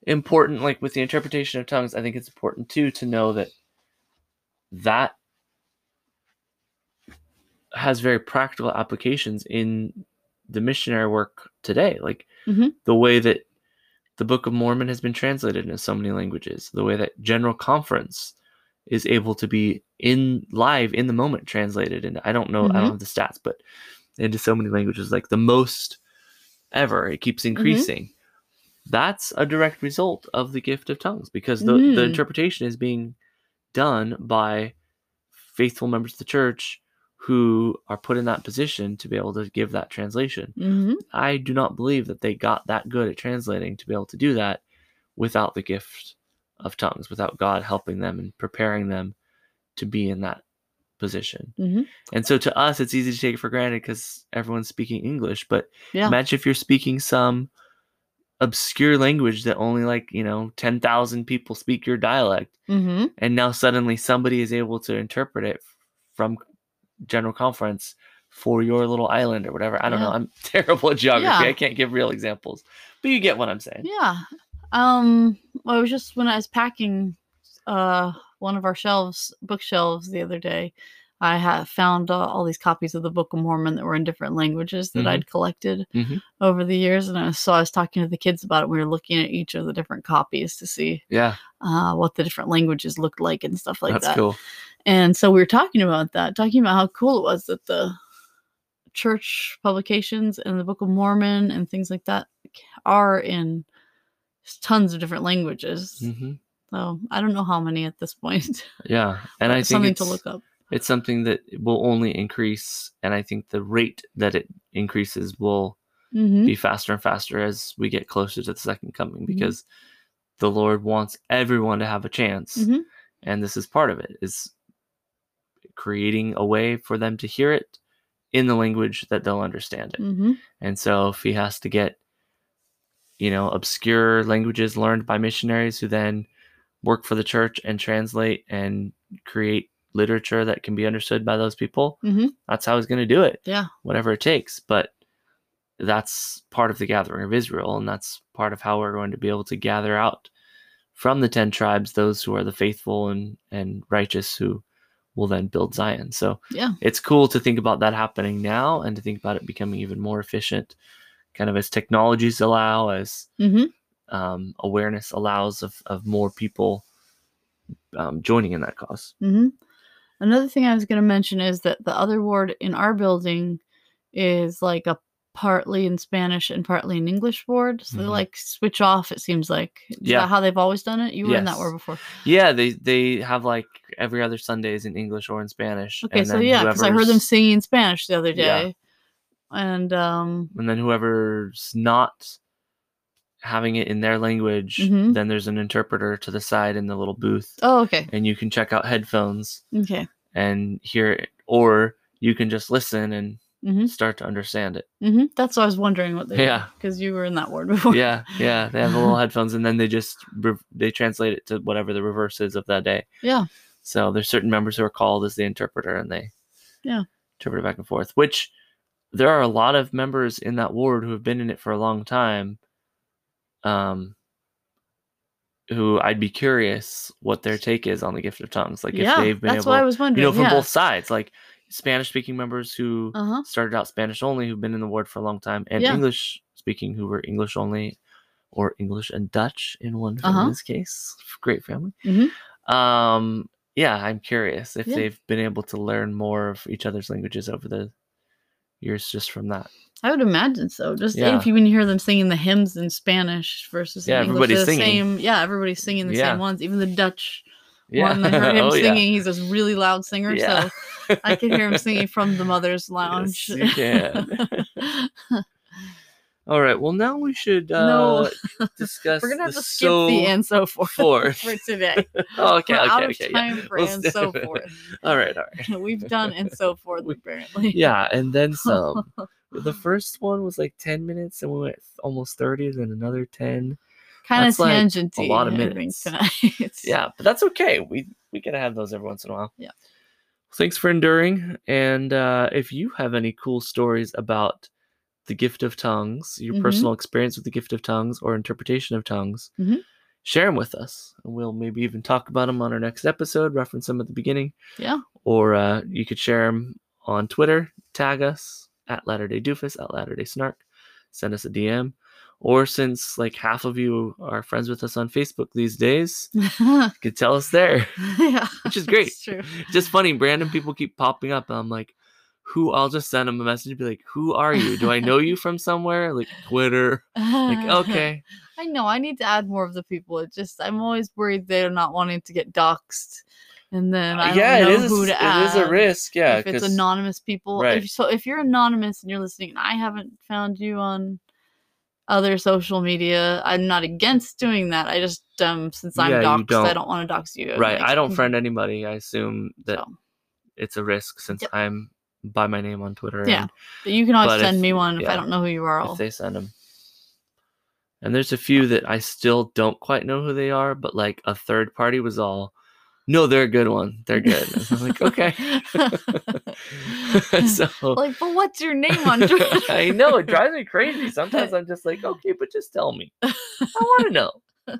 important, like with the interpretation of tongues, I think it's important too to know that that has very practical applications in the missionary work today. Like Mhm. the way that the Book of Mormon has been translated into so many languages, the way that General Conference is able to be in live in the moment translated and I don't know I Mhm. don't have the stats but into so many languages like the most ever it keeps increasing that's a direct result of the gift of tongues because the, the Mm. interpretation is being done by faithful members of the church who are put in that position to be able to give that translation hmm I do not believe that they got that good at translating to be able to do that without the gift of tongues, without God helping them and preparing them to be in that position. hmm And so to us, it's easy to take it for granted because everyone's speaking English. But Yeah. imagine if you're speaking some obscure language that only like, you know, 10,000 people speak your dialect. hmm And now suddenly somebody is able to interpret it from general conference for your little island or whatever. I don't know. I'm [laughs] terrible at geography. Yeah. I can't give real examples, but you get what I'm saying. Yeah. Um. Well, it was just when I was packing, uh, one of our shelves, bookshelves, the other day. I had found uh, all these copies of the Book of Mormon that were in different languages that Mhm. I'd collected Mhm. over the years, and I was, so I was talking to the kids about it. We were looking at each of the different copies to see Yeah, uh, what the different languages looked like and stuff like that's that. cool. And so we were talking about that, talking about how cool it was that the church publications and the Book of Mormon and things like that are in tons of different languages. hmm So I don't know how many at this point. Yeah, and [laughs] I think something to look up. It's something that will only increase, and I think the rate that it increases will hmm be faster and faster as we get closer to the second coming Mhm. because the Lord wants everyone to have a chance. Mhm. And this is part of it is creating a way for them to hear it in the language that they'll understand it. hmm And so if he has to get you know obscure languages learned by missionaries who then work for the church and translate and create literature that can be understood by those people, hmm that's how he's going to do it Yeah. whatever it takes. But that's part of the gathering of Israel, and that's part of how we're going to be able to gather out from the ten tribes those who are the faithful and and righteous who will then build Zion. So Yeah. it's cool to think about that happening now and to think about it becoming even more efficient, kind of as technologies allow, as hmm um, awareness allows of of more people um, joining in that cause. hmm Another thing I was going to mention is that the other ward in our building is like a partly in Spanish and partly in English ward. So they Mhm. like switch off, it seems like. Is Yeah. that how they've always done it? You were in that ward before. Yeah, they they have like every other Sundays in English or in Spanish. Okay, so yeah, because I heard them singing in Spanish the other Yeah. day. And um and then whoever's not having it in their language, Mhm. then there's an interpreter to the side in the little booth, oh okay. and you can check out headphones Okay. and hear it, or you can just listen and hmm start to understand it. hmm That's what I was wondering what they Yeah. because you were in that ward [laughs] before. yeah, yeah, they have the little [laughs] headphones, and then they just re- they translate it to whatever the reverse is of that day. Yeah. So there's certain members who are called as the interpreter, and they Yeah. interpret it back and forth. Which there are a lot of members in that ward who have been in it for a long time. Um, who I'd be curious what their take is on the gift of tongues. Like yeah. if they've been that's able, what I was you know, from yeah. both sides, like Spanish speaking members who Uh huh. started out Spanish only, who've been in the ward for a long time, and Yeah. English speaking who were English only, or English and Dutch in one Uh-huh. family's case. Great family. Mhm. Um, yeah, I'm curious if they've been able to learn more of each other's languages over the years just from that. I would imagine so. Just Yeah. if you even hear them singing the hymns in Spanish versus Yeah, English, everybody's the singing. Same, yeah, everybody's singing the Yeah. same ones. Even the Dutch Yeah, one, I [laughs] heard him oh singing. He's a really loud singer, so I could hear him [laughs] singing from the mother's lounge. you can. [laughs] All right. Well, now we should uh, No. discuss. We're gonna have the to skip the and so forth, forth. for today. Oh, okay, We're okay, out of okay. Yeah. for We'll and so forth. All right, all right. We've done and so forth apparently. Yeah, and then some. The first one was like 10 minutes, and we went almost 30, then another 10. kind of That's like a lot of minutes. tonight. [laughs] Yeah, but that's okay. We we gotta have those every once in a while. Yeah. Thanks for enduring. And uh, if you have any cool stories about the gift of tongues, your Mhm. personal experience with the gift of tongues or interpretation of tongues, Mhm. share them with us. And we'll maybe even talk about them on our next episode, reference them at the beginning. Yeah. Or uh, you could share them on Twitter, tag us at Latter day Doofus, at Latter day Snark, send us a DM. Or since like half of you are friends with us on Facebook these days, [laughs] you could tell us there. [laughs] yeah, Which is great. It's true. Just funny, random people keep popping up, and I'm like, who? I'll just send them a message and be like, who are you? Do I know you [laughs] from somewhere? Like Twitter. Like, okay. I know. I need to add more of the people. It just I'm always worried they're not wanting to get doxxed, and then I don't Uh, yeah, know it is. who to it add. a risk. Yeah, if it's anonymous people. Right. If, so if you're anonymous and you're listening, and I haven't found you on other social media, I'm not against doing that. I just um since I'm Yeah, doxxed, I don't- don't want to dox you. right. like, I don't friend anybody. I assume that so, it's a risk since Yep. I'm by my name on Twitter. Yeah. and But you can always send if- me one if yeah, I don't know who you are. if I'll, they send them. And there's a few that I still don't quite know who they are, but like a third party was all, no, they're a good one. They're good. I'm like, okay. [laughs] so like, but what's your name on Twitter? [laughs] I know it drives me crazy. Sometimes I'm just like, okay, but just tell me. I want to know. But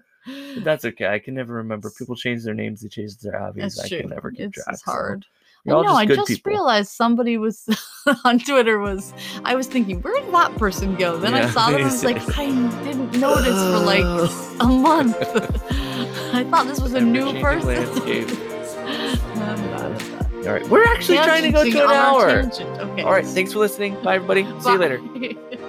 that's okay. I can never remember. People change their names. They change their. That's I can never keep track. it's hard. All I know. I just people. realized somebody was [laughs] on Twitter was. I was thinking, where did that person go? Then I saw them. I was like. I didn't notice for like [sighs] a month. I thought this was a new person. landscape. [laughs] I'm bad at that. All right, we're actually trying to go to an hour. Okay. All right, thanks for listening. Bye, everybody. See you later. Bye. [laughs]